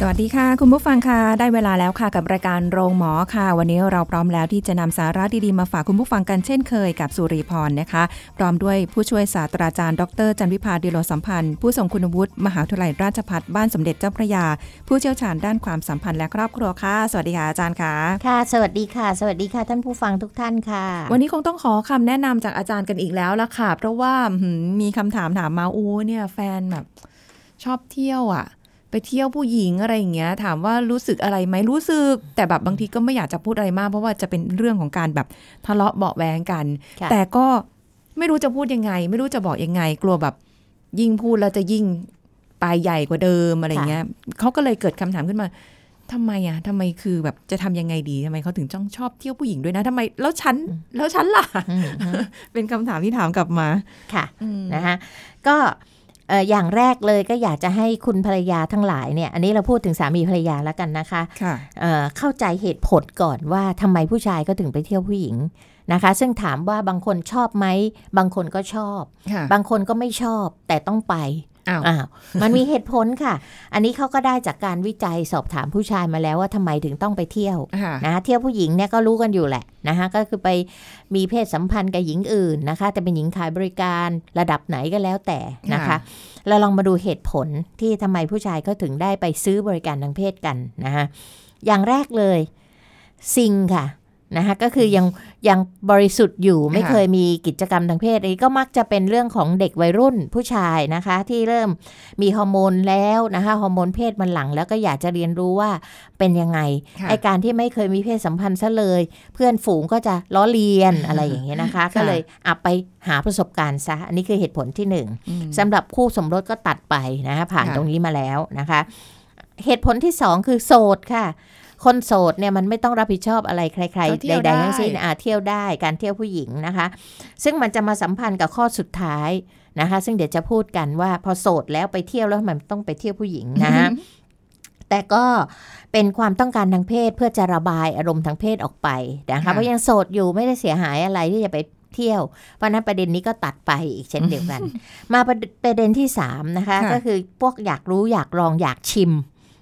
สวัสดีค่ะ คุณผู้ฟังค่ะ ได้เวลาแล้วค่ะกับรายการโรงหมอค่ะ วันนี้เราพร้อมแล้วที่จะนำสาระดีๆมาฝากคุณผู้ฟังกันเช่นเคยกับสุริพรนะคะ พร้อมด้วยผู้ช่วยศาสตราจารย์ ดร จันวิพาดิโลสัมพันธ์ ผู้ทรงคุณวุฒิมหาวิทยาลัยราชภัฏบ้านสมเด็จเจ้าพระยา ผู้เชี่ยวชาญด้านความสัมพันธ์และครอบครัวค่ะ สวัสดีค่ะอาจารย์ค่ะค่ะ สวัสดีค่ะ สวัสดีค่ะท่านผู้ฟังทุกท่านค่ะ วันนี้คงต้องขอคำแนะนำจากอาจารย์กันอีกแล้วละค่ะ เพราะว่าหืมมีคำถามถามมาอู้เนี่ยแฟนแบบชอบเที่ยวอะ่ะไป เที่ยวผู้หญิงอะไรอย่างเงี้ย ถามว่ารู้สึกอะไรไหมรู้สึก แต่แบบบางทีก็ไม่อยากจะพูดอะไรมากเพราะว่าจะเป็นเรื่องของการแบบทะเลาะเบาะแวงกันค่ะแต่ก็ไม่รู้จะพูดยังไง ไม่รู้จะบอกยังไง กลัวแบบยิ่งพูดแล้วจะยิ่งปลายใหญ่กว่าเดิมอะไรเงี้ยเขาก็เลยเกิดคำถามขึ้นมาทำไมอะทำไมคือแบบจะทำยังไงดีทำไมเขาถึงจ้องชอบเที่ยวผู้หญิงด้วยนะทำไมแล้วฉันแล้วฉันล่ะอืมอืมเป็นคำถามที่ถามกลับมาค่ะนะคะก็เอ่ออย่างแรกเลยก็อยากจะให้คุณภรรยาทั้งหลายเนี่ย อันนี้เราพูดถึงสามีภรรยาแล้วกันนะคะค่ะเอ่อเข้าใจเหตุผลก่อนว่าทำไมผู้ชายก็ถึงไปเที่ยวผู้หญิงนะคะ ซึ่งถามว่าบางคนชอบไหม บางคนก็ชอบค่ะบางคนก็ไม่ชอบแต่ต้องไป อ้าวอ้าวมันมีเหตุผลค่ะ อันนี้เขาก็ได้จากการวิจัยสอบถามผู้ชายมาแล้วว่าทำไมถึงต้องไปเที่ยวค่ะนะคะเที่ยวผู้หญิงเนี่ยก็รู้กันอยู่แหละนะคะก็คือไปมีเพศสัมพันธ์กับหญิงอื่นนะคะ แต่เป็นหญิงขายบริการระดับไหนก็แล้วแต่นะคะค่ะเราลองมาดูเหตุผลที่ทำไมผู้ชายก็ถึงได้ไปซื้อบริการทางเพศกันนะคะอย่างแรกเลยซิงค่ะ นะคะก็คือยังยังบริสุทธิ์อยู่ไม่ค่ะเคยมีกิจกรรมทางเพศอันนี้ก็มักจะเป็นเรื่องของเด็กวัยรุ่นผู้ชายนะคะ ที่เริ่มมีฮอร์โมนแล้วนะคะฮอร์โมนเพศมันหลังแล้วก็อยากจะเรียนรู้ว่าเป็นยังไงค่ะไอการที่ไม่เคยมีเพศสัมพันธ์ซะเลย เพื่อนฝูงก็จะล้อเลียนอะไรอย่างเงี้ยนะคะค่ะก็เลยอับไปหาประสบการณ์ซะ อันนี้คือเหตุผลที่หนึ่งอืมสำหรับคู่สมรสก็ตัดไปนะคะผ่านค่ะตรงนี้มาแล้วนะคะ เหตุผลที่สองคือโสดค่ะ คนโสดเนี่ยมันไม่ต้องรับผิดชอบอะไรใครก็ๆเที่ยวใดได้ๆทั้งสิ้นอาเที่ยวได้การเที่ยวผู้หญิงนะคะ ซึ่งมันจะมาสัมพันธ์กับข้อสุดท้ายนะคะ ซึ่งเดี๋ยวจะพูดกันว่าพอโสดแล้วไปเที่ยวแล้วมันต้องไปเที่ยวผู้หญิงนะฮะแต่ก็เป็นความต้องการทางเพศเพื่อจะระบายอารมณ์ทางเพศออกไปนะคะค่ะเพราะยังโสดอยู่ไม่ได้เสียหายอะไรที่จะไปเที่ยว เพราะฉะนั้นประเด็นนี้ก็ตัดไปอีกเช่นเดียวกัน มาประเด็นประเด็นที่สามนะคะค่ะก็คือพวกอยากรู้อยากลองอยากชิม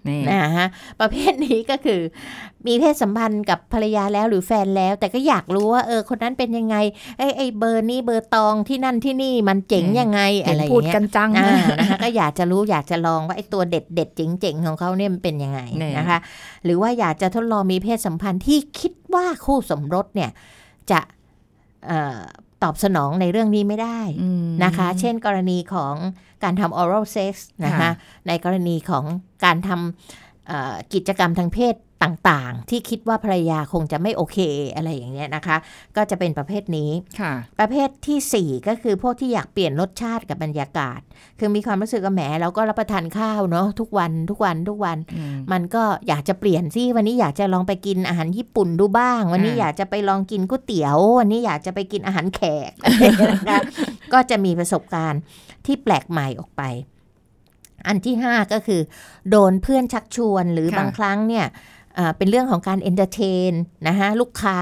นี่นะฮะประเภทนี้ก็คือ มีเพศสัมพันธ์กับภรรยาแล้วหรือแฟนแล้ว แต่ก็อยากรู้ว่าเออคนนั้นเป็นยังไงไอ้ไอ้เบอร์นี้เบอร์ตองที่นั่นที่นี่มันเจ๋งยังไงเห็อะนไรอพูดย่างเงี้ยกันจังอ่านะนะคะก็อยากจะรู้อยากจะลองว่าไอ้ตัวเด็ดเด็ดๆเจ๋งๆของเขาเนี่ยมันเป็นยังไงเนี่ยนะคะ หรือว่าอยากจะทดลองมีเพศสัมพันธ์ที่คิดว่าคู่สมรสเนี่ยจะเอ่อ ตอบสนองในเรื่องนี้ไม่ได้อืมนะคะ เช่นกรณีของการทำ oral sex นะคะค่ะในกรณีของการทำเอ่อกิจกรรมทางเพศ ต่างๆ ที่คิดว่าภรรยาคงจะไม่โอเคอะไรอย่างเงี้ยนะคะ ก็จะเป็นประเภทนี้ค่ะประเภททีสี่ 4 ก็คือพวกที่อยากเปลี่ยนรสชาติกับบรรยากาศ คือมีความรู้สึกว่าแหมเราก็รับประทานข้าวเนาะทุกวันทุกวันทุกวันอืมมันก็อยากจะเปลี่ยนสิวันนี้อยากจะลองไปกินอาหารญี่ปุ่นดูบ้าง วันนี้อ่าอยากจะไปลองกินก๋วยเตี๋ยว วันนี้อยากจะไปกินอาหารแขกนะคะก็จะมีประสบการณ์ที่แปลกใหม่ออกไปอันที่ห้าก็คือ โดนเพื่อนชักชวนหรือค่ะบางครั้งเนี่ย เอ่อเป็นเรื่องของการ entertain นะคะลูกค้า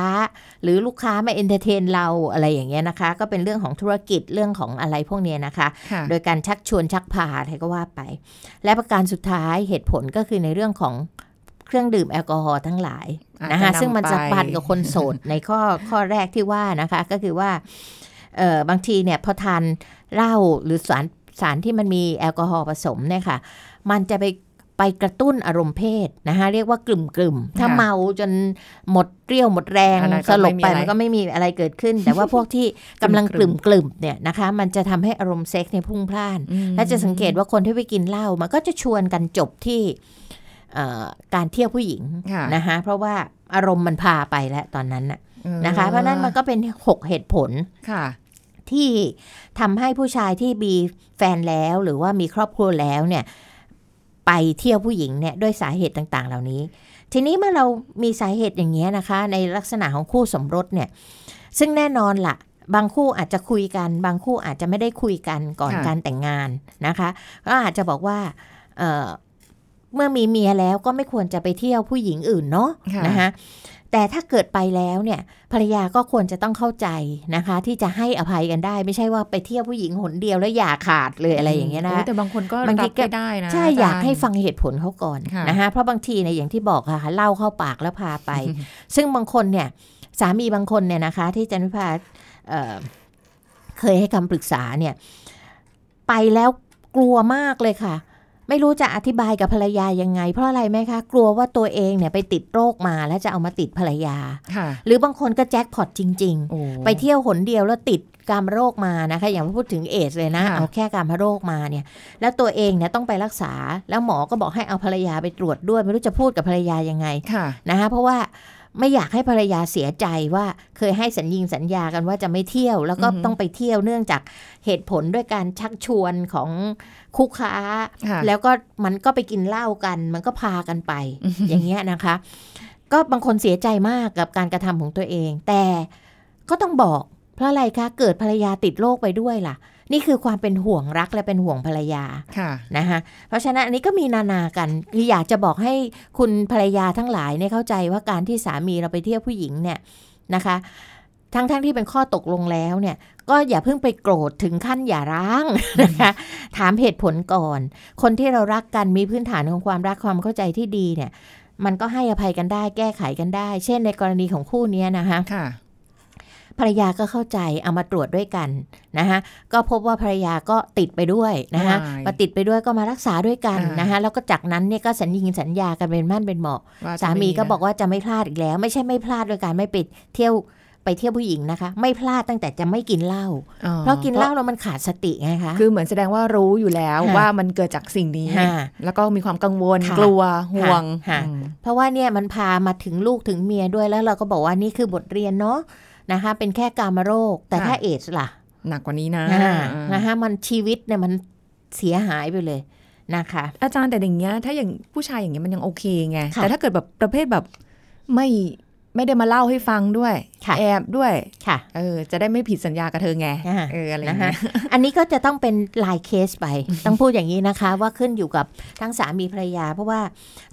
หรือลูกค้ามา entertain เราอะไรอย่างเงี้ยนะคะ ก็เป็นเรื่องของธุรกิจเรื่องของอะไรพวกเนี้ยนะคะค่ะโดยการชักชวนชักพาอะไรก็ว่าไป และประการสุดท้ายเหตุผลก็คือในเรื่องของเครื่องดื่มแอลกอฮอล์ทั้งหลายอาจนะคะจะซึ่งมันจะไปปันกับคนโสดในข้อข้อแรกที่ว่านะคะ ก็คือว่าเออบางทีเนี่ยพอทานเหล้าหรือสารสารที่มันมีแอลกอฮอล์ผสมเนี่ยค่ะ มันจะไป ไปกระตุ้นอารมณ์เพศนะคะเรียกว่ากลุ่มกลุ่มๆถ้าค่ะเมาจนหมดเรี่ยวหมดแรงอันนั้นก็สลบไปไม่มีอะไรมันก็ไม่มีอะไรเกิดขึ้น แต่ว่าพวกที่กำลังกกลุ่ลุ่มมกลุ่มๆเนี่ยนะคะมันจะทำให้อารมณ์เซ็กซ์เนี่ยพุ่งพล่านอืมและจะสังเกตว่าคนที่ไปกินเหล้ามันก็จะชวนกันจบที่เอ่อการเที่ยวผู้หญิงค่ะนะคะเพราะว่าอารมณ์มันพาไปแล้วตอนนั้นน่ะออนะคะเพราะฉะนั้นมันก็เป็น 6 เหตุผลค่ะที่ทำให้ผู้ชายที่มีแฟนแล้วหรือว่ามีครอบครัวแล้วเนี่ย ไปเที่ยวผู้หญิงเนี่ยด้วยสาเหตุต่างๆ เหล่านี้ ทีนี้เมื่อเรามีสาเหตุอย่างเงี้ยนะคะ ในลักษณะของคู่สมรสเนี่ย ซึ่งแน่นอนละ่ะ บางคู่อาจจะคุยกัน บางคู่อาจจะไม่ได้คุยกันก่อนค่ะการแต่งงานนะคะ ก็อาจจะบอกว่าเอ่อเมื่อมีเมียแล้วก็ไม่ควรจะไปเที่ยวผู้หญิงอื่นเนาะค่ะนะคะ แต่ถ้าเกิดไปแล้วเนี่ยภรรยาก็ควรจะต้องเข้าใจนะคะ ที่จะให้อภัยกันได้ ไม่ใช่ว่าไปเที่ยวผู้หญิงหนเดียวแล้วอย่าขาดเลยอะไรอย่างเงี้ยนะโแต่บางคนก็บางทีรับก็ไม่ได้นะใช่จรอยากให้ฟังเหตุผลเขาก่อนค่ะนะคะเพราะบางทีเนี่ยอย่างที่บอกค่ะเล่าเข้าปากแล้วพาไป ซึ่งบางคนเนี่ยสามีบางคนเนี่ยนะคะ ที่จันวิพาเอ่อเคยให้คำปรึกษาเนี่ย ไปแล้วกลัวมากเลยค่ะ ไม่รู้จะอธิบายกับภรรยายังไง เพราะอะไรไหมคะ กลัวว่าตัวเองเนี่ยไปติดโรคมาแล้วจะเอามาติดภรรยาค่ะหรือบางคนก็แจ็คพอตจริงๆโอ้ไปเที่ยวหนเดียวแล้วติดกามโรคมานะคะ อย่างพูดถึงเอสเลยนะค่ะเอาแค่กามโรคมาเนี่ย แล้วตัวเองเนี่ยต้องไปรักษา แล้วหมอก็บอกให้เอาภรรยาไปตรวจด้วย ไม่รู้จะพูดกับภรรยายังไงค่ะนะคะเพราะว่า ไม่อยากให้ภรรยาเสียใจว่าเคยให้สัญญิงสัญญากันว่าจะไม่เที่ยว แล้วก็อือฮึต้องไปเที่ยวเนื่องจากเหตุผลด้วยการชักชวนของคู่ค้าค่ะแล้วก็มันก็ไปกินเหล้ากัน มันก็พากันไป อย่างเงี้ยนะคะ ก็บางคนเสียใจมากกับการกระทำของตัวเอง แต่ก็ต้องบอกเพราะอะไรคะเกิดภรรยาติดโรคไปด้วยล่ะ นี่คือความเป็นห่วงรักและเป็นห่วงภรรยาค่ะนะคะเพราะฉะนั้นอันนี้ก็มีนานากันคืออยากจะบอกให้คุณภรรยาทั้งหลายเนี่ยเข้าใจว่าการที่สามีเราไปเที่ยวผู้หญิงเนี่ยนะคะ ทั้งๆทที่เป็นข้อตกลงแล้วเนี่ย ก็อย่าเพิ่งไปโกรธถึงขั้นอย่าร้างนะคะถามเหตุผลก่อน คนที่เรารักกันมีพื้นฐานของความรักความเข้าใจที่ดีเนี่ย มันก็ให้อภัยกันได้แก้ไขกันได้ เช่นในกรณีของคู่เนี้ยนะคะค่ะ ภรรยาก็เข้าใจเอามาตรวจด้วยกันนะคะก็พบว่าภรรยาก็ติดไปด้วยนะคะว้ายพอติดไปด้วยก็มารักษาด้วยกันอ่านนะคะแล้วก็จากนั้นเนี่ยก็สัญญิงสัญญากันเป็นมั่นเป็นเหมาะว่าจะสามีก็นะบอกว่าจะไม่พลาดอีกแล้ว ไม่ใช่ไม่พลาดโดยการไม่ไปเที่ยวไปเที่ยวผู้หญิงนะคะ ไม่พลาดตั้งแต่จะไม่กินเหล้าอ๋อเพราะกินเหล้าแล้วมันขาดสติไงคะคือเหมือนแสดงว่ารู้อยู่แล้วค่ะว่ามันเกิดจากสิ่งนี้ค่ะแล้วก็มีความกังวลค่ะกลัวห่วงค่ะอืมเพราะว่าเนี่ยมันพามาถึงลูกถึงเมียด้วยแล้วเราก็บอกว่านี่คือบทเรียนเนาะ นะคะเป็นแค่กามโรค แต่ค่ะถ้าเอดสล่ะ หนักกว่านี้นะอ่าอ่านะคะมันชีวิตเนี่ยมันเสียหายไปเลยนะคะ อาจารย์แต่อย่างเงี้ยถ้าอย่างผู้ชายอย่างเงี้ยมันยังโอเคไงค่ะแต่ถ้าเกิดแบบประเภทแบบไม่ ไม่ได้มาเล่าให้ฟังด้วยค่ะแอบด้วยค่ะเออจะได้ไม่ผิดสัญญากับเธอไงอ่าเอออะไรอย่างนะคะเงี้ยอันนี้ก็จะต้องเป็นลายเคสไป ต้องพูดอย่างนี้นะคะ ว่าขึ้นอยู่กับทั้งสามีภรรยา เพราะว่า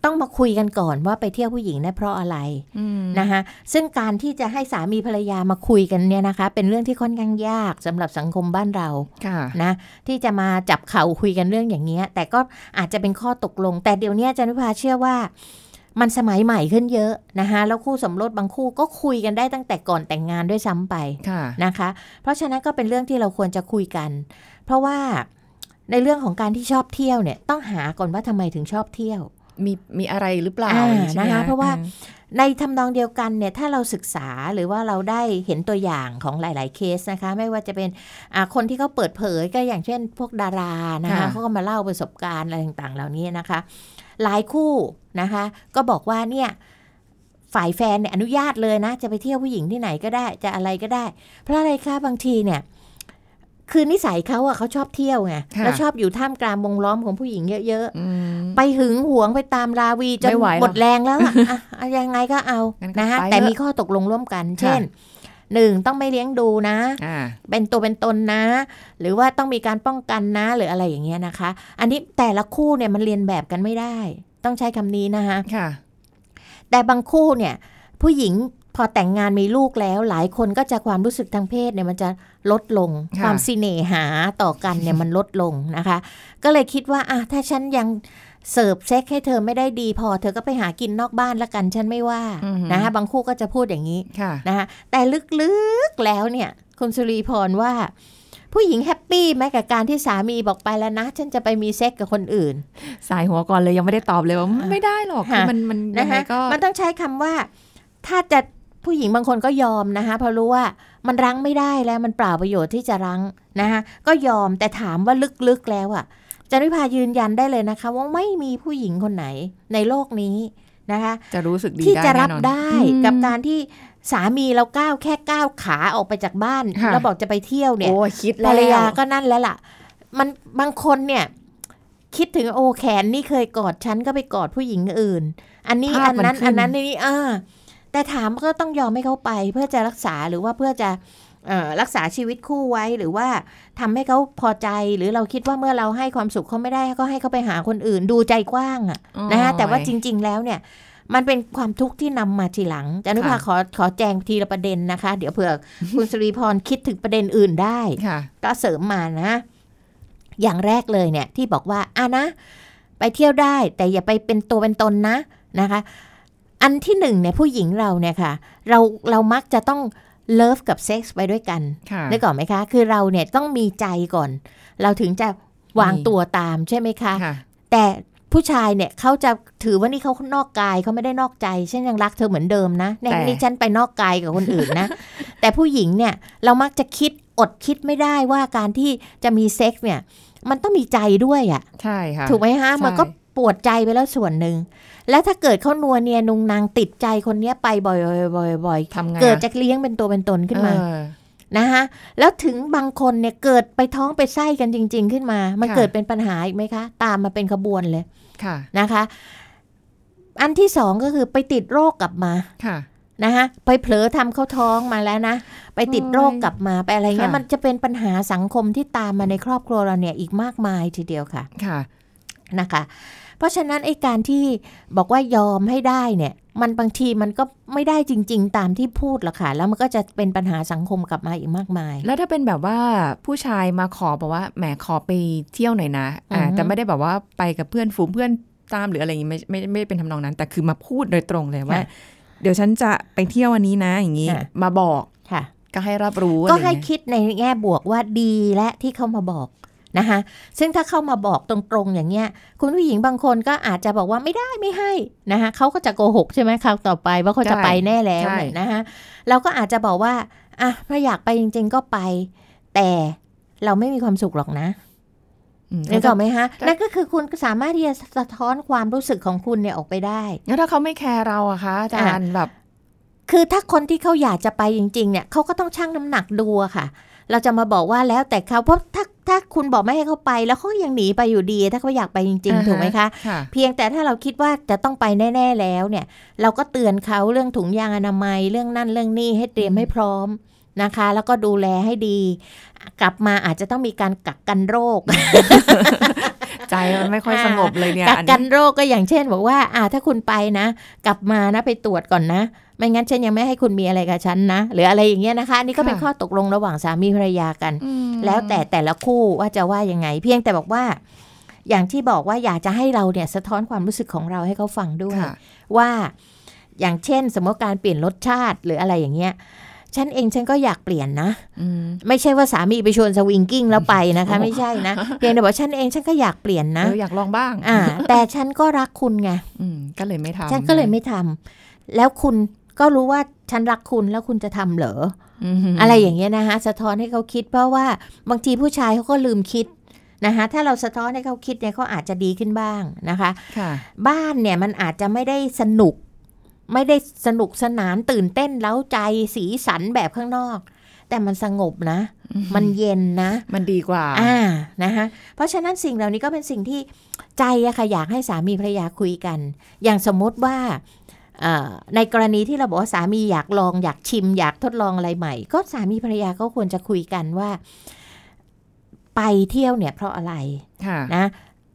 ต้องมาคุยกันก่อนว่าไปเที่ยวผู้หญิงเนี่ยเพราะอะไรอืมนะคะซึ่งการที่จะให้สามีภรรยามาคุยกันเนี่ยนะคะ เป็นเรื่องที่ค่อนข้างยากสำหรับสังคมบ้านเราค่ะนะที่จะมาจับเข่าคุยกันเรื่องอย่างเงี้ยแต่ก็อาจจะเป็นข้อตกลง แต่เดี๋ยวนี้อาจันวิภาเชื่อว่า มันสมัยใหม่ขึ้นเยอะนะคะแล้วคู่สมรสบางคู่ก็คุยกันได้ตั้งแต่ก่อนแต่งงานด้วยซ้ำไปค่ะนะคะ เพราะฉะนั้นก็เป็นเรื่องที่เราควรจะคุยกัน เพราะว่าในเรื่องของการที่ชอบเที่ยวเนี่ยต้องหาก่อนว่าทำไมถึงชอบเที่ยว มีมีอะไรหรือเปล่าอ่าอย่างงี้ใช่ไหมนะคะเพราะว่าอืมในทำนองเดียวกันเนี่ยถ้าเราศึกษาหรือว่าเราได้เห็นตัวอย่างของหลาย ๆ เคสนะคะ ไม่ว่าจะเป็นอ่าคนที่เขาเปิดเผยก็อย่างเช่น พวกดารานะคะเขาก็มาเล่าประสบการณ์อะไรต่าง ๆ เหล่านี้นะคะ หลายคู่นะคะ ก็บอกว่าเนี่ยฝ่ายแฟนเนี่ยอนุญาตเลยนะ จะไปเที่ยวผู้หญิงที่ไหนก็ได้จะอะไรก็ได้ เพราะอะไรคะบางทีเนี่ย คือนิสัยเขาอะเขาชอบเที่ยวไงค่ะแล้วชอบอยู่ท่ามกลางวงล้อมของผู้หญิงเยอะอืมๆไปหึงหวงไปตามราวีจนไม่ไหวหรอกหมดแรงแล้วอะอะอะยังไงก็เอางั้นก็นะฮะไปแต่เถอะมีข้อตกลงร่วมกัน เช่นหนึ่งต้องไม่เลี้ยงดูนะอ่าเป็นตัวเป็นตนนะ หรือว่าต้องมีการป้องกันนะ หรืออะไรอย่างเงี้ยนะคะ อันนี้แต่ละคู่เนี่ยมันเลียนแบบกันไม่ได้ ต้องใช้คำนี้นะคะค่ะ แต่บางคู่เนี่ย ผู้หญิงพอแต่งงานมีลูกแล้ว หลายคนก็จะความรู้สึกทางเพศเนี่ยมันจะ ลดลงค่ะความสิเนหาต่อกันเนี่ยมันลดลงนะคะ ก็เลยคิดว่าอะถ้าฉันยังเสิร์ฟเซ็กส์ให้เธอไม่ได้ดีพอ เธอก็ไปหากินนอกบ้านละกันฉันไม่ว่าอือหือนะคะบางคู่ก็จะพูดอย่างนี้ค่ะนะคะแต่ลึกๆแล้วเนี่ย คุณสุรีพรว่า ผู้หญิงแฮปปี้ไหมกับการที่สามีบอกไปแล้วนะ ฉันจะไปมีเซ็กกับคนอื่น สายหัวก่อนเลยยังไม่ได้ตอบเลยว่าไม่ได้หรอกค่ะคือมันมันยันะงไงคะก็มันต้องใช้คำว่า ถ้าจะ ผู้หญิงบางคนก็ยอมนะคะเพราะรู้ว่ามันรั้งไม่ได้แล้วมันเปล่าประโยชน์ที่จะรั้งนะคะก็ยอมแต่ถามว่าลึกๆแล้วอะ่ะจันวิพายืนยันได้เลยนะคะ ว่าไม่มีผู้หญิงคนไหนในโลกนี้นะคะจะรู้สึกดีที่ได้จะรับแน่นอนได้อืมกับการที่สามีเราก้าวแค่ก้าวขาออกไปจากบ้านค่ะแล้วบอกจะไปเที่ยวเนี่ยโอ้ยคิดภแล้รวรยาก็นั่นแล้วล่ะ มันบางคนเนี่ย คิดถึงโอแขนนี่เคยกอดฉันก็ไปกอดผู้หญิงอื่น อันนี้ภาพอันนั้นมันขึ้นอันนั้นอันนี้อ่า แต่ถามก็ต้องยอมให้เขาไปเพื่อจะรักษาหรือว่าเพื่อจะเอ่อรักษาชีวิตคู่ไว้หรือว่าทำให้เขาพอใจหรือเราคิดว่าเมื่อเราให้ความสุขเขาไม่ได้ก็ให้เขาไปหาคนอื่นดูใจกว้างอะนะคะแต่ว่าจริง ๆ แล้วเนี่ยมันเป็นความทุกข์ที่นำมาทีหลังจานุภาค่ะขอขอแจงทีละประเด็นนะคะ เดี๋ยวเผื่อคุณสุริพรคิดถึงประเด็นอื่นได้ค่ะก็เสริมมานะ อย่างแรกเลยเนี่ยที่บอกว่าอะนะ ไปเที่ยวได้แต่อย่าไปเป็นตัวเป็นตนนะนะคะ อันที่หนึ่งเนี่ยผู้หญิงเราเนี่ยค่ะ เราเรามักจะต้องเลิฟกับเซ็กส์ไปด้วยกันค่ะนึกออกไหมคะ คือเราเนี่ยต้องมีใจก่อน เราถึงจะวางมีตัวตามใช่ไหมคะค่ะแต่ผู้ชายเนี่ยเขาจะถือว่านี่เขานอกกายเขาไม่ได้นอกใจฉันยังรักเธอเหมือนเดิมนะในแต่นี่ฉันไปนอกกายกับคนอื่นนะ แต่ผู้หญิงเนี่ยเรามักจะคิดอดคิดไม่ได้ว่าการที่จะมีเซ็กซ์เนี่ย มันต้องมีใจด้วยอะ่ะ ใช่ค่ะ ถูกไหมฮะใช่มันก็ ปวดใจไปแล้วส่วนหนึ่ง แล้วถ้าเกิดเขานัวเนียนุงนางติดใจคนเนี้ยไปบ่อยๆๆทำไงๆเกิดจะเลี้ยงเป็นตัวเป็นตนขึ้นมาเออนะคะแล้วถึงบางคนเนี่ยเกิดไปท้องไปไส้กันจริง ๆ ขึ้นมา มันค่ะเกิดเป็นปัญหาอีกไหมคะ ตามมาเป็นขบวนเลยค่ะนะคะ อันที่สองก็คือไปติดโรคกลับมาค่ะนะคะไปเผลอทำเข้าท้องมาแล้วนะ ไปติดโรคกลับมาไปอะไรเงี้ยค่ะมันจะเป็นปัญหาสังคมที่ตามมาในครอบครัวเราเนี่ยอีกมากมายทีเดียวค่ะค่ะนะคะ เพราะฉะนั้นไอ้การที่บอกว่ายอมให้ได้เนี่ย มันบางทีมันก็ไม่ได้จริง ๆ ตามที่พูดหรอกค่ะ แล้วมันก็จะเป็นปัญหาสังคมกลับมาอีกมากมาย แล้วถ้าเป็นแบบว่าผู้ชายมาขอบอกว่าแหมขอไปเที่ยวหน่อยนะอ่าอือฮึแต่ไม่ได้แบบว่าไปกับเพื่อนฝูงเพื่อนตามหรืออะไรอย่างงี้ไม่ไม่ไม่เป็นทำนองนั้น แต่คือมาพูดโดยตรงเลยว่าค่ะเดี๋ยวฉันจะไปเที่ยววันนี้นะอย่างนี้ค่ะมาบอกค่ะ ก็ให้รับรู้ก็อะไรให้อย่างเงี้ยคิดในแง่บวกว่าดีและที่เข้ามาบอก นะคะซึ่งถ้าเข้ามาบอกตรงๆอย่างเงี้ย คุณผู้หญิงบางคนก็อาจจะบอกว่าไม่ได้ไม่ให้นะคะเขาก็จะโกหกใช่ไหมคราวต่อไปว่าเขาจะไปแน่แล้วเนี่ยนะคะเราก็อาจจะบอกว่าอะถ้าอยากไปจริง ๆ ก็ไป แต่เราไม่มีความสุขหรอกนะอืมนึกออกไหมฮะแต่นั่นก็คือคุณสามารถที่จะสะท้อนความรู้สึกของคุณเนี่ยออกไปได้ แล้วถ้าเขาไม่แคร์เราอะคะอาจารย์แบบ คือถ้าคนที่เขาอยากจะไปจริง ๆ เนี่ยเขาก็ต้องชั่งน้ำหนักดูอะค่ะ เราจะมาบอกว่าแล้วแต่เขาเพราะถ้าถ้าคุณบอกไม่ให้เขาไป แล้วเขาก็ยังหนีไปอยู่ดี ถ้าเขาอยากไปจริงอ่าฮะๆถูกไหมคะค่ะเพียงแต่ถ้าเราคิดว่าจะต้องไปแน่ ๆแล้วเนี่ย เราก็เตือนเขาเรื่องถุงยางอนามัยเรื่องนั่นเรื่องนี้ให้เตรียมให้พร้อมนะคะ แล้วก็ดูแลให้ดี กลับมาอาจจะต้องมีการกักกันโรค ใจมันไม่ค่อยสงบเลยเนี่ยกักอันกันี้นโรคก็อย่างเช่น บอกว่าอ่าถ้าคุณไปนะ กลับมานะไปตรวจก่อนนะ ไม่งั้นฉันยังไม่ให้คุณมีอะไรกับฉันนะ หรืออะไรอย่างเงี้ยนะคะอันนี่ก็เป็นค่ะข้อตกลงระหว่างสามีภรรยากันอืมแล้วแต่แต่ละคู่ว่าจะว่ายังไง เพียงแต่บอกว่า อย่างที่บอกว่าอยากจะให้เราเนี่ยสะท้อนความรู้สึกของเราให้เขาฟังด้วยค่ะว่าอย่างเช่น สมมติการเปลี่ยนรสชาติหรืออะไรอย่างเงี้ยฉันเองฉันก็อยากเปลี่ยนนะอืมไม่ใช่ว่าสามีไปชวนสวิงกิ้งแล้วไปนะคะ ไม่ใช่นะเพียงแต่บอกฉันเองฉันก็อยากเปลี่ยนนะเอออยากลองบ้าง อ่า แต่ฉันก็รักคุณไงอืมก็เลยไม่ทำฉันก็เลยไม่ทำแล้วคุณ ก็รู้ว่าฉันรักคุณแล้วคุณจะทำเหรอมอะไรอย่างเงี้ยนะคะสะท้อนให้เขาคิดเพราะว่าบางทีผู้ชายเขาก็ลืมคิดนะคะถ้าเราสะท้อนให้เขาคิดเนี่ยเขาอาจจะดีขึ้นบ้างนะคะค่ะบ้านเนี่ยมันอาจจะไม่ได้สนุก ไม่ได้สนุกสนานตื่นเต้นเล้าใจสีสันแบบข้างนอก แต่มันสงบนะ มันเย็นนะ มันดีกว่าอ่านะคะเพราะฉะนั้นสิ่งเหล่านี้ก็เป็นสิ่งที่ใจอะค่ะอยากให้สามีภรรยาคุยกัน อย่างสมมติว่าเอ่อ ในกรณีที่เราบอกว่าสามีอยากลองอยากชิมอยากทดลองอะไรใหม่ ก็สามีภรรยาก็ควรจะคุยกันว่า ไปเที่ยวเนี่ยเพราะอะไรค่ะนะ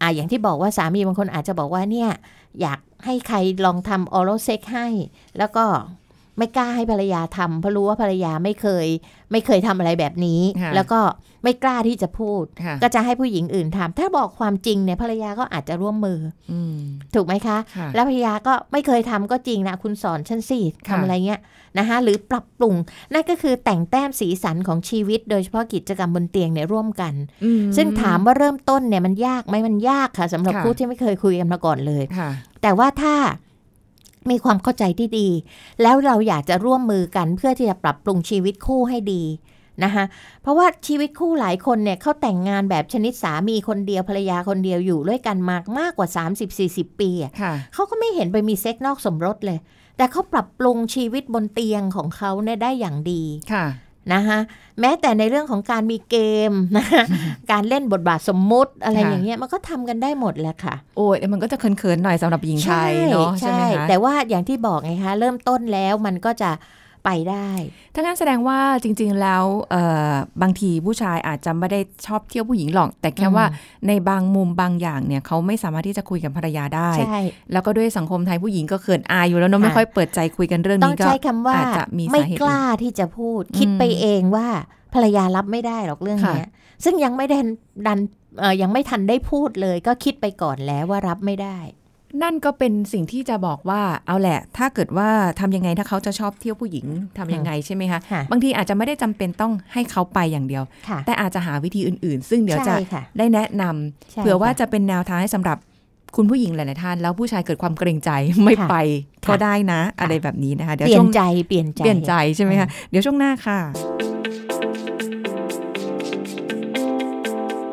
อ่าอย่างที่บอกว่าสามีบางคนอาจจะบอกว่าเนี่ย อยากให้ใครลองทำออ l เซ็กให้ แล้วก็ ไม่กล้าให้ภรรยาทำเพราะรู้ว่าภรรยาไม่เคย ไม่เคยทำอะไรแบบนี้ค่ะแล้วก็ไม่กล้าที่จะพูดค่ะก็จะให้ผู้หญิงอื่นทำถ้าบอกความจริงเนี่ยภรรยาก็อาจจะร่วมมืออืมถูกไหมคะค่ะแล้วภรรยาก็ไม่เคยทำก็จริงนะ คุณสอนฉันสิค่ะทำอะไรเงี้ยนะคะหรือปรับปรุงนั่นก็คือแต่งแต้มสีสันของชีวิต โดยเฉพาะกิจกรรมบนเตียงเนี่ยร่วมกันอืมซึ่งถามว่าเริ่มต้นเนี่ยมันยากไหมมันยากค่ะสำหรับค่ะคู่ที่ไม่เคยคุยกันมาก่อนเลยค่ะแต่ว่าถ้า มีความเข้าใจที่ดี แล้วเราอยากจะร่วมมือกันเพื่อที่จะปรับปรุงชีวิตคู่ให้ดีนะคะเพราะว่าชีวิตคู่หลายคนเนี่ยเขาแต่งงานแบบชนิดสามีคนเดียวภรรยาคนเดียวอยู่ด้วยกันมากมากกว่า 30-40 ปีอะค่ะเขาก็ไม่เห็นไปมีเซ็กนอกสมรสเลย แต่เขาปรับปรุงชีวิตบนเตียงของเขาเนี่ยได้อย่างดีค่ะ นะคะแม้แต่ในเรื่องของการมีเกมนะคะการเล่นบทบาทสมมุติอะไรค่ะอย่างเงี้ยมันก็ทำกันได้หมดแหละค่ะ โอ้ยมันก็จะเขินๆหน่อยสำหรับหญิงไทยเนาะใช่ไหมคะแต่ว่าอย่างที่บอกไงคะเริ่มต้นแล้วมันก็จะ ไปได้ถ้างั้นแสดงว่าจริง ๆ แล้วเอ่อบางทีผู้ชายอาจจะไม่ได้ชอบเที่ยวผู้หญิงหรอก แต่แค่อืมว่าในบางมุมบางอย่างเนี่ยเขาไม่สามารถที่จะคุยกับภรรยาได้ใช่แล้วก็ด้วยสังคมไทยผู้หญิงก็เขินอายอยู่แล้วเนาะค่ะไม่ค่อยเปิดใจคุยกันเรื่องต้องนี้ก็ใช้คำว่าอาจจะมีไม่สาเหตุกล้าที่จะพูด คิดไปเองว่าภรรยารับไม่ได้หรอกเรื่องค่ะเนี้ยซึ่งยังไม่ได้ดันเอ่อยังไม่ทันได้พูดเลย ก็คิดไปก่อนแล้วว่ารับไม่ได้ นั่นก็เป็นสิ่งที่จะบอกว่าเอาแหละ ถ้าเกิดว่าทำยังไงถ้าเขาจะชอบเที่ยวผู้หญิงทำยังไงใช่ไหมคะค่ะบางทีอาจจะไม่ได้จำเป็นต้องให้เขาไปอย่างเดียวค่ะแต่อาจจะหาวิธีอื่น ๆ ซึ่งเดี๋ยวจะใช่ค่ะได้แนะนำใช่เผื่อว่าค่จะเป็นแนวทางให้สำหรับคุณผู้หญิงหลาย ๆ ท่านแล้วผู้ชายเกิดความเกรงใจไม่ค่ะไปก็ค่ะได้นะ อะไรแบบนี้นะคะเดี๋ยวเปลี่ยช่นวงใจเปลี่ยนใจเปลี่ยนใจใช่ไหมคะเดี๋ยวช่วงหน้าค่ะ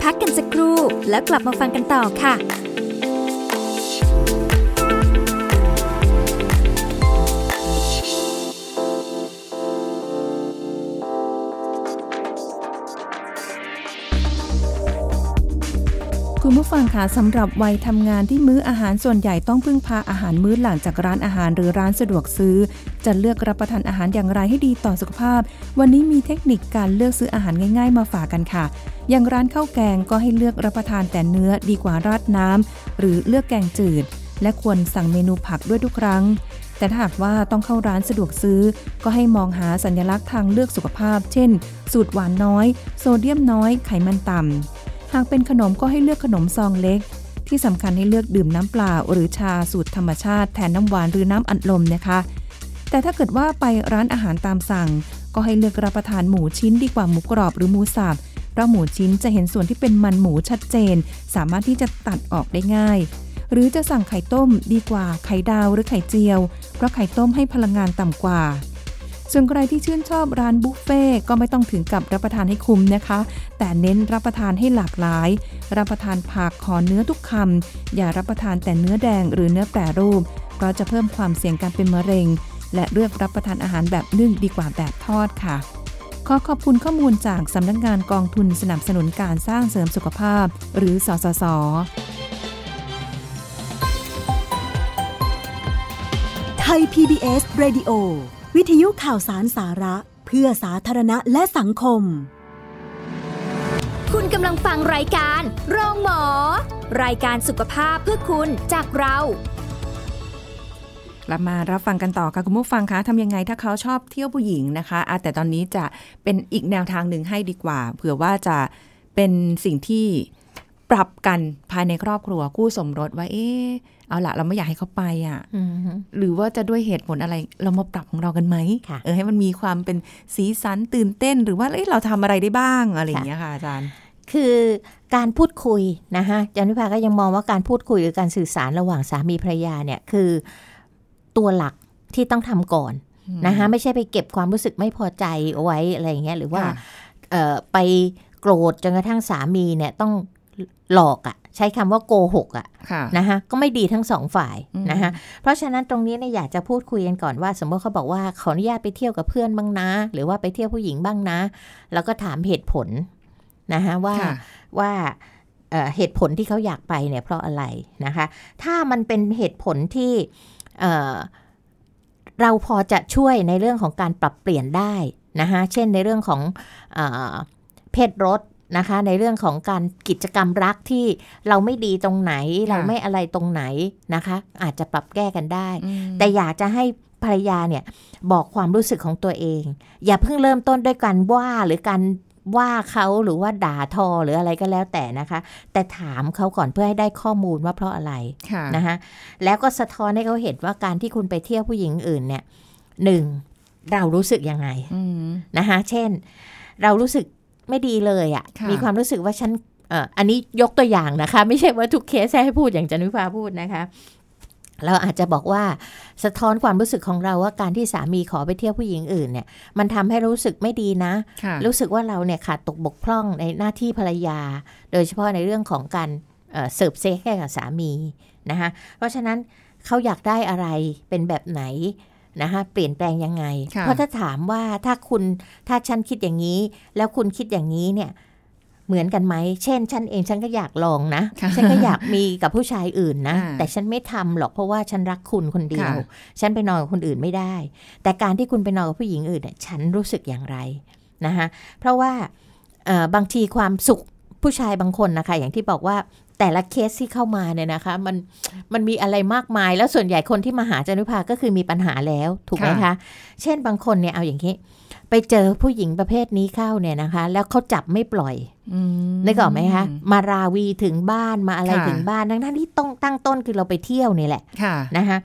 พักกันสักครู่แล้วกลับมาฟังกันต่อค่ะ ฟังคะสำหรับวัยทำงานที่มื้ออาหารส่วนใหญ่ต้องพึ่งพาอาหารมื้อหลังจากร้านอาหารหรือร้านสะดวกซื้อ จะเลือกรับประทานอาหารอย่างไรให้ดีต่อสุขภาพ วันนี้มีเทคนิคการเลือกซื้ออาหารง่าย ๆ มาฝากกันค่ะ อย่างร้านข้าวแกงก็ให้เลือกรับประทานแต่เนื้อดีกว่าราดน้ำหรือเลือกแกงจืด และควรสั่งเมนูผักด้วยทุกครั้ง แต่ถ้าหากว่าต้องเข้าร้านสะดวกซื้อ ก็ให้มองหาสัญลักษณ์ทางเลือกสุขภาพ เช่น สูตรหวานน้อย โซเดียมน้อย ไขมันต่ำ หากเป็นขนมก็ให้เลือกขนมซองเล็ก ที่สำคัญให้เลือกดื่มน้ำเปล่า หรือชาสูตรธรรมชาติแทนน้ำหวานหรือน้ำอัดลมนะคะ แต่ถ้าเกิดว่าไปร้านอาหารตามสั่ง ก็ให้เลือกรับประทานหมูชิ้นดีกว่าหมูกรอบหรือหมูสับเพราะหมูชิ้นจะเห็นส่วนที่เป็นมันหมูชัดเจน สามารถที่จะตัดออกได้ง่าย หรือจะสั่งไข่ต้มดีกว่าไข่ดาวหรือไข่เจียว เพราะไข่ต้มให้พลังงานต่ำกว่า ส่วนใครที่ชื่นชอบร้านบุฟเฟ่ก็ไม่ต้องถึงกับรับประทานให้คุ้มนะคะ แต่เน้นรับประทานให้หลากหลาย รับประทานผักขอเนื้อทุกคำอย่ารับประทานแต่เนื้อแดงหรือเนื้อแปรรูป เพราะจะเพิ่มความเสี่ยงการเป็นมะเร็ง และเลือกรับประทานอาหารแบบนึ่งดีกว่าแบบทอดค่ะขอขอบคุณข้อมูลจากสำนักงานกองทุนสนับสนุนการสร้างเสริมสุขภาพ หรือสสสไทย PBS Radio วิทยุข่าวสารสาระเพื่อสาธารณะและสังคม คุณกำลังฟังรายการโรงหมอ รายการสุขภาพเพื่อคุณจากเรากลับมารับฟังกันต่อค่ะคุณผู้ฟังคะทำยังไงถ้าเขาชอบเที่ยวผู้หญิงนะคะอะแต่ตอนนี้จะเป็นอีกแนวทางหนึ่งให้ดีกว่า เผื่อว่าจะเป็นสิ่งที่ปรับกันภายในครอบครัวคู่สมรสว่าเอ๊ะ เอาละเราไม่อยากให้เขาไปอะอืมฮึหรือว่าจะด้วยเหตุผลอะไร เรามาปรับของเรากันไหมค่ะเออให้มันมีความเป็นสีสันตื่นเต้น หรือว่าเอ้ยเราทำอะไรได้บ้างอะไรอย่างเงี้ยค่ะอาจารย์ คือการพูดคุยนะคะจันวิภาก็ยังมองว่าการพูดคุยหรือการสื่อสารระหว่างสามีภรรยาเนี่ยคือตัวหลักที่ต้องทำก่อนนะคะไม่ใช่ไปเก็บความรู้สึกไม่พอใจเอาไว้อะไรอย่างเงี้ยหรือว่าค่ะเอ่อไปโกรธจนกระทั่งสามีเนี่ยต้องหลอกอะ่ะ ใช้คำว่าโกหกอะค่ะนะคะก็ไม่ดีทั้งสองฝ่ายอืมนะคะเพราะฉะนั้นตรงนี้เนี่ยอยากจะพูดคุยกันก่อนว่า สมมติเขาบอกว่าขออนุญาตไปเที่ยวกับเพื่อนบ้างนะ หรือว่าไปเที่ยวผู้หญิงบ้างนะ แล้วก็ถามเหตุผลนะคะว่าค่ะว่าเอ่อเหตุผลที่เขาอยากไปเนี่ยเพราะอะไรนะคะ ถ้ามันเป็นเหตุผลที่เอ่อเราพอจะช่วยในเรื่องของการปรับเปลี่ยนได้นะคะเช่นในเรื่องของเออเพศรถ นะคะ ในเรื่องของการกิจกรรมรักที่เราไม่ดีตรงไหน เราไม่อะไรตรงไหนนะคะ อาจจะปรับแก้กันได้อืมแต่อยากจะให้ภรรยาเนี่ยบอกความรู้สึกของตัวเอง อย่าเพิ่งเริ่มต้นด้วยการว่าหรือการว่าเขาหรือว่าด่าทอหรืออะไรก็แล้วแต่นะคะ แต่ถามเขาก่อนเพื่อให้ได้ข้อมูลว่าเพราะอะไรค่ะนะคะแล้วก็สะท้อนให้เขาเห็นว่าการที่คุณไปเที่ยวผู้หญิงอื่นเนี่ยหนึ่งเรารู้สึกยังไงอืมนะคะเช่น เรารู้สึก ไม่ดีเลยอะค่ะ่ะ มีความรู้สึกว่าฉันเอ่ออันนี้ยกตัวอย่างนะคะ ไม่ใช่ว่าทุกเคสให้พูดอย่างจันวิภาพูดนะคะ เราอาจจะบอกว่าสะท้อนความรู้สึกของเราว่าการที่สามีขอไปเที่ยวผู้หญิงอื่นเนี่ย มันทำให้รู้สึกไม่ดีนะค่ะรู้สึกว่าเราเนี่ยขาดตกบกพร่องในหน้าที่ภรรยา โดยเฉพาะในเรื่องของการเอ่อเสิร์ฟเซ็กให้กับสามีนะคะเพราะฉะนั้นเขาอยากได้อะไรเป็นแบบไหน นะคะเปลี่ยนแปลงยังไงค่ะเพราะถ้าถามว่าถ้าคุณถ้าฉันคิดอย่างนี้ แล้วคุณคิดอย่างนี้เนี่ยเหมือนกันไหม เช่น ฉันเองฉันก็อยากลองนะค่ะฉันก็อยากมีกับผู้ชายอื่นนะอ่าแต่ฉันไม่ทำหรอกเพราะว่าฉันรักคุณคนเดียวค่ะฉันไปนอนกับคนอื่นไม่ได้ แต่การที่คุณไปนอนกับผู้หญิงอื่นเนี่ยฉันรู้สึกอย่างไรนะคะเพราะว่าเอ่อบางทีความสุขผู้ชายบางคนนะคะ อย่างที่บอกว่า แต่ละเคสที่เข้ามาเนี่ยนะคะมันมันมีอะไรมากมายแล้วส่วนใหญ่คนที่มาหาจันนุภาก็คือมีปัญหาแล้วถูกไหมค่ะคะ เช่นบางคนเนี่ยเอาอย่างนี้ ไปเจอผู้หญิงประเภทนี้เข้าเนี่ยนะคะ แล้วเขาจับไม่ปล่อยอืมนึกออกไหมคะมาราวีถึงบ้านมาอะไรค่ะถึงบ้านทั้งนั้นที่ต้องตั้งต้นคือเราไปเที่ยวนี่แหละค่ะนะคะ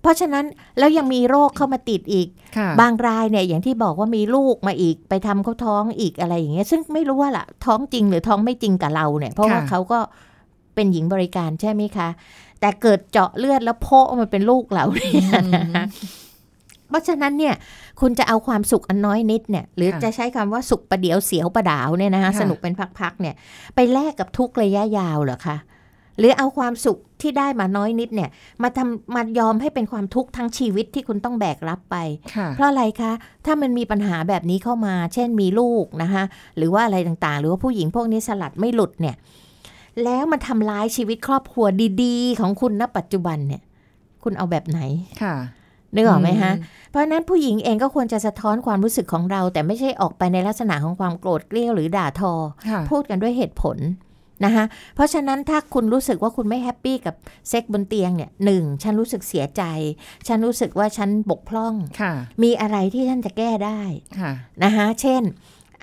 เพราะฉะนั้นแล้วยังมีโรคเข้ามาติดอีกค่ะบางรายเนี่ยอย่างที่บอกว่ามีลูกมาอีกไปทำเขาท้องอีกอะไรอย่างเงี้ยซึ่งไม่รู้ว่าล่ะท้องจริงหรือท้องไม่จริงกับเราเนี่ย เพราะว่าค่ะเขาก็ เป็นหญิงบริการใช่ไหมคะ แต่เกิดเจาะเลือดแล้วโพะมันเป็นลูกเราเนี่ยนะคะเพราะฉะนั้นเนี่ยคุณจะเอาความสุขอันน้อยนิดเนี่ย หรือค่ะจะใช้คำว่าสุขประเดี๋ยวเสียวประดาวเนี่ยนะคะค่ะสนุกเป็นพักๆเนี่ย ไปแลกกับทุกข์ระยะยาวเหรอคะหรือเอาความสุขที่ได้มาน้อยนิดเนี่ย มาทำมายอมให้เป็นความทุกข์ทั้งชีวิตที่คุณต้องแบกรับไปค่ะเพราะอะไรคะ ถ้ามันมีปัญหาแบบนี้เข้ามา เช่นมีลูกนะคะหรือว่าอะไรต่างๆ หรือว่าผู้หญิงพวกนี้สลัดไม่หลุดเนี่ย แล้วมันทำร้ายชีวิตครอบครัวดีๆ ของคุณณปัจจุบันเนี่ย คุณเอาแบบไหนค่ะนึกออกไหมฮะ เพราะฉะนั้นผู้หญิงเองก็ควรจะสะท้อนความรู้สึกของเรา แต่ไม่ใช่ออกไปในลักษณะของความโกรธเกลี้ยวหรือด่าทอค่ะพูดกันด้วยเหตุผลนะคะเพราะฉะนั้นถ้าคุณรู้สึกว่าคุณไม่แฮปปี้กับเซ็กบนเตียงเนี่ยหนึ่งฉันรู้สึกเสียใจ ฉันรู้สึกว่าฉันบกพร่องค่ะมีอะไรที่ท่านจะแก้ได้ค่ะนะคะเช่น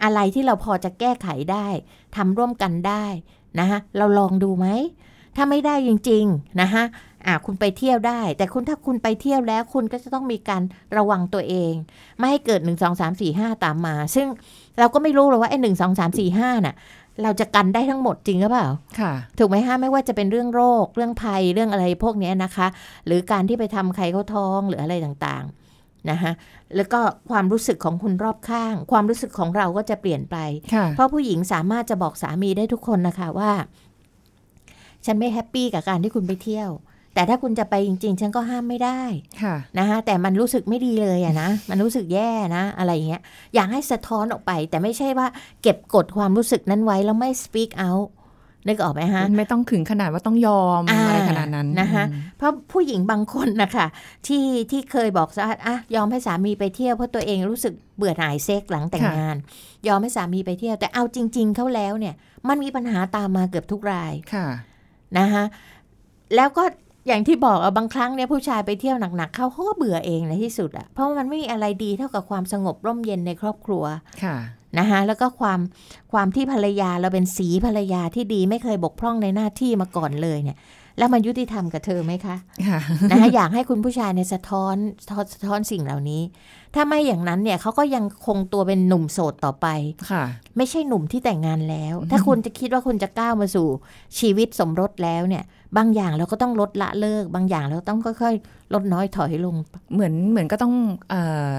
อะไรที่เราพอจะแก้ไขได้ทำร่วมกันได้ นะคะเราลองดูไหม ถ้าไม่ได้จริงๆนะคะอะคุณไปเที่ยวได้ แต่คุณถ้าคุณไปเที่ยวแล้วคุณก็จะต้องมีการระวังตัวเอง ไม่ให้เกิด 1 2 3 4 5 ตามมา ซึ่งเราก็ไม่รู้หรอกว่าไอ้หนึ่งสองสามสี่ห้าน่ะเราจะกันได้ทั้งหมดจริงหรือเปล่า ค่ะ ถูกไหมฮะ ไม่ว่าจะเป็นเรื่องโรค เรื่องภัย เรื่องอะไรพวกเนี้ยนะคะ หรือการที่ไปทำใครเขาท้องหรืออะไรต่างๆ นะคะแล้วก็ความรู้สึกของคุณรอบข้าง ความรู้สึกของเราก็จะเปลี่ยนไปค่ะเพราะผู้หญิงสามารถจะบอกสามีได้ทุกคนนะคะว่า ฉันไม่แฮปปี้กับการที่คุณไปเที่ยว แต่ถ้าคุณจะไปจริง ๆ ฉันก็ห้ามไม่ได้ค่ะนะคะแต่มันรู้สึกไม่ดีเลยอะนะมันรู้สึกแย่นะ อะไรอย่างเงี้ยอยากให้สะท้อนออกไป แต่ไม่ใช่ว่าเก็บกดความรู้สึกนั้นไว้แล้วไม่ speak out นึกออกไหมฮะ ไม่ต้องถึงขนาดว่าต้องยอมอ่าอะไรขนาดนั้นนะคะอืมเพราะผู้หญิงบางคนนะคะที่ที่เคยบอกสาอะยอมให้สามีไปเที่ยวเพราะตัวเองรู้สึกเบื่อหน่ายเซ็กหลังแต่งงาน ยอมให้สามีไปเที่ยว แต่เอาจริง ๆเขาแล้วเนี่ย มันมีปัญหาตามมาเกือบทุกรายค่ะนะคะแล้วก็อย่างที่บอกอะบางครั้งเนี่ยผู้ชายไปเที่ยวหนักๆเขาเขาก็เบื่อเองในที่สุดอะเพราะว่ามันไม่มีอะไรดีเท่ากับความสงบร่มเย็นในครอบครัวค่ะ นะคะแล้วก็ความความที่ภรรยาเราเป็นสีภรรยาที่ดีไม่เคยบกพร่องในหน้าที่มาก่อนเลยเนี่ย แล้วมันยุติธรรมกับเธอไหมคะค่ะนะคะอยากให้คุณผู้ชายในยสะท้อนสะท้อนสะท้อนสิ่งเหล่านี้ ถ้าไม่อย่างนั้นเนี่ยเขาก็ยังคงตัวเป็นหนุ่มโสดต่อไปค่ะ ไม่ใช่หนุ่มที่แต่งงานแล้ว ถ้าคุณจะคิดว่าคุณจะก้าวมาสู่ชีวิตสมรสแล้วเนี่ยบางอย่างเราก็ต้องลดละเลิก บางอย่างเราต้องค่อยๆลดน้อยถอยลง เหมือนเหมือนก็ต้องเอ่อ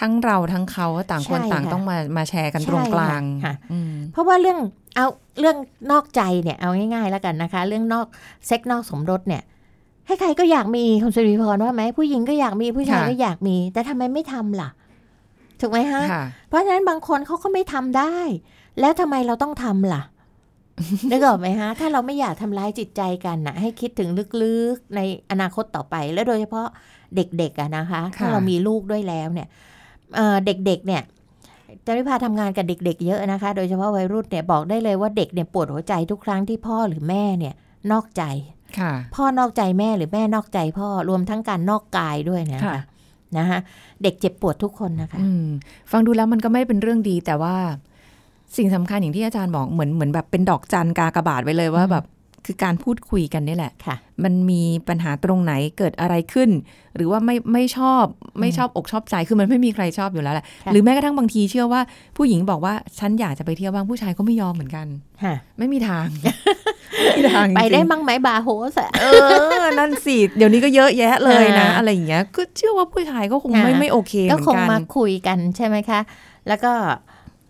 ทั้งเราทั้งเขาต่างคนใช่ต่างค่ะต้องมามาแชร์กันใช่ตรงกลางค่ะอืมเพราะว่าเรื่องเอาเรื่องนอกใจเนี่ยเอาง่ายๆแล้วกันนะคะ เรื่องนอกเซ็กนอกสมรสเนี่ยให้ใครก็อยากมีคุณสุริพรว่าไหมผู้หญิงก็อยากมีผู้ชายค่ะก็อยากมี แต่ทำไมไม่ทำล่ะ ถูกไหมฮะค่ะเพราะฉะนั้นบางคนเขาก็ไม่ทำได้ แล้วทำไมเราต้องทำล่ะนึกออกไหมฮะ ถ้าเราไม่อยากทำร้ายจิตใจกันนะให้คิดถึงลึกๆในอนาคตต่อไป และโดยเฉพาะเด็กๆอะนะคะ ถ้าค่ะเรามีลูกด้วยแล้วเนี่ย เอ่อเด็กๆเนี่ยจะริพาทำงานกับเด็ก ๆ เยอะนะคะ โดยเฉพาะวัยรุ่นเนี่ยบอกได้เลยว่าเด็กเนี่ยปวดหัวใจทุกครั้งที่พ่อหรือแม่เนี่ยนอกใจค่ะพ่อนอกใจแม่หรือแม่นอกใจพ่อรวมทั้งการนอกกายด้วยนะค่ะคะนะคะเด็กเจ็บปวดทุกคนนะคะอืมฟังดูแล้วมันก็ไม่เป็นเรื่องดีแต่ว่าสิ่งสำคัญอย่างที่อาจารย์บอกเหมือนเหมือนแบบเป็นดอกจันกากระบาดไว้เลยว่าอืมแบบ คือการพูดคุยกันนี่แหละค่ะ มันมีปัญหาตรงไหนเกิดอะไรขึ้น หรือว่าไม่ไม่ชอบไม่ชอบอกชอบใจคือมันไม่มีใครชอบอยู่แล้วแหละค่ะหรือแม้กระทั่งบางทีเชื่อว่าผู้หญิงบอกว่าฉันอยากจะไปเที่ยวบ้างผู้ชายก็ไม่ยอมเหมือนกันค่ะไม่มีทางไม่มีทางจริงๆไปได้มั้งไหมบาร์โฮสอะเออ นั่นสิเดี๋ยวนี้ก็เยอะแยะเลยนะอ่าอะไรอย่างเงี้ยก็เชื่อว่าผู้ชายก็คงไม่อ่าไม่โอเคเหก็มือนคงกันมาคุยกันใช่ไหมคะ แล้วก็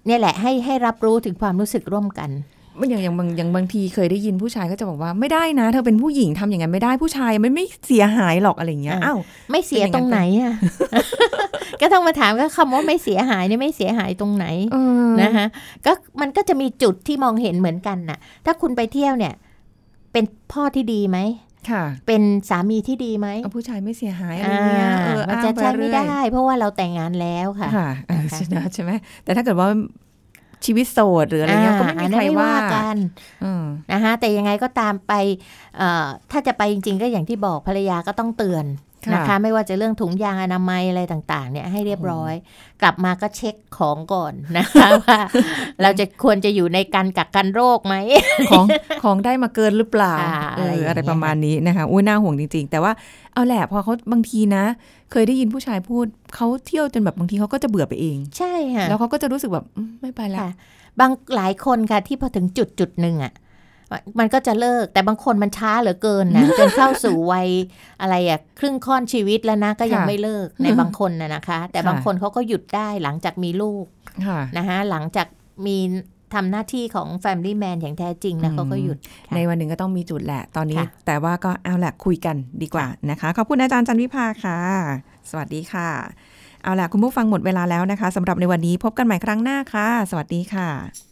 เนี่ยแหละให้ให้รับรู้ถึงความรู้สึกร่วมกันมัน อย่างอย่างบางอย่างบางทีเคยได้ยินผู้ชายก็จะบอกว่าไม่ได้นะ เธอเป็นผู้หญิงทำอย่างนั้นไม่ได้ผู้ชายมันไม่เสียหายหรอกอะไรอย่างเงี้ยอะอ้าวไม่เสียตรงไหนอะก็ต้องมาถามก็คำว่าไม่เสียหายเนี่ยไม่เสียหายตรงไหนเออนะคะก็มันก็จะมีจุดที่มองเห็นเหมือนกันน่ะ ถ้าคุณไปเที่ยวเนี่ย เป็นพ่อที่ดีไหมค่ะเป็นสามีที่ดีไหมเอาผู้ชายไม่เสียหายอะไรเงี้ยเออมันจะอ้างปใช้ไม่เรื่อยได้ เพราะว่าเราแต่งงานแล้วค่ะค่ะเออนะคะใช่ไหมใช่ไหมแต่ถ้าเกิดว่า ชีวิตโสดหรืออะไรเงี้ยก็ไม่มีอันใคนั้นรว่ากันเออนะคะแต่ยังไงก็ตามไปเอ่อถ้าจะไปจริง ๆ ก็อย่างที่บอกภรรยาก็ต้องเตือน นะคะไม่ว่าจะเรื่องถุงยางอนามัยอะไรต่างๆเนี่ยให้เรียบร้อย กลับมาก็เช็คของก่อนนะคะว่า เราจะควรจะอยู่ในการกักกันโรคไหมของของได้มาเกินหรือเปล่าอ่าเออะไรอย่างเงี้ยออะไรประมาณนี้นะคะอุ้ยน่าห่วงจริง ๆ แต่ว่าเอาแหละพอเขาบางทีนะ เคยได้ยินผู้ชายพูดเขาเที่ยวจนแบบบางทีเขาก็จะเบื่อไปเอง ใช่ค่ะแล้วเขาก็จะรู้สึกแบบอืมไม่ไปแล้วค่ะบางหลายคนค่ะที่พอถึงจุดจุดหนึ่งอะ มันก็จะเลิกแต่บางคนมันช้าเหลือเกินนะจนเข้าสู่วัยอะไรอะครึ่งค่อนชีวิตแล้วนะก็ยังค่ะไม่เลิกในบางคนนะนะคะ แต่ค่ะบางคนเขาก็หยุดได้หลังจากมีลูกค่ะนะคะหลังจากมีทำหน้าที่ของ Family Man อย่างแท้จริงแล้วอืมเขาก็หยุดค่ะในวันหนึ่งก็ต้องมีจุดแหละ ตอนนี้ค่ะแต่ว่าก็เอาแหละคุยกันดีกว่านะคะ ขอบคุณอาจารย์จันวิภาค่ะ สวัสดีค่ะ เอาล่ะ คุณผู้ฟังหมดเวลาแล้วนะคะสำหรับในวันนี้พบกันใหม่ครั้งหน้าค่ะ สวัสดีค่ะ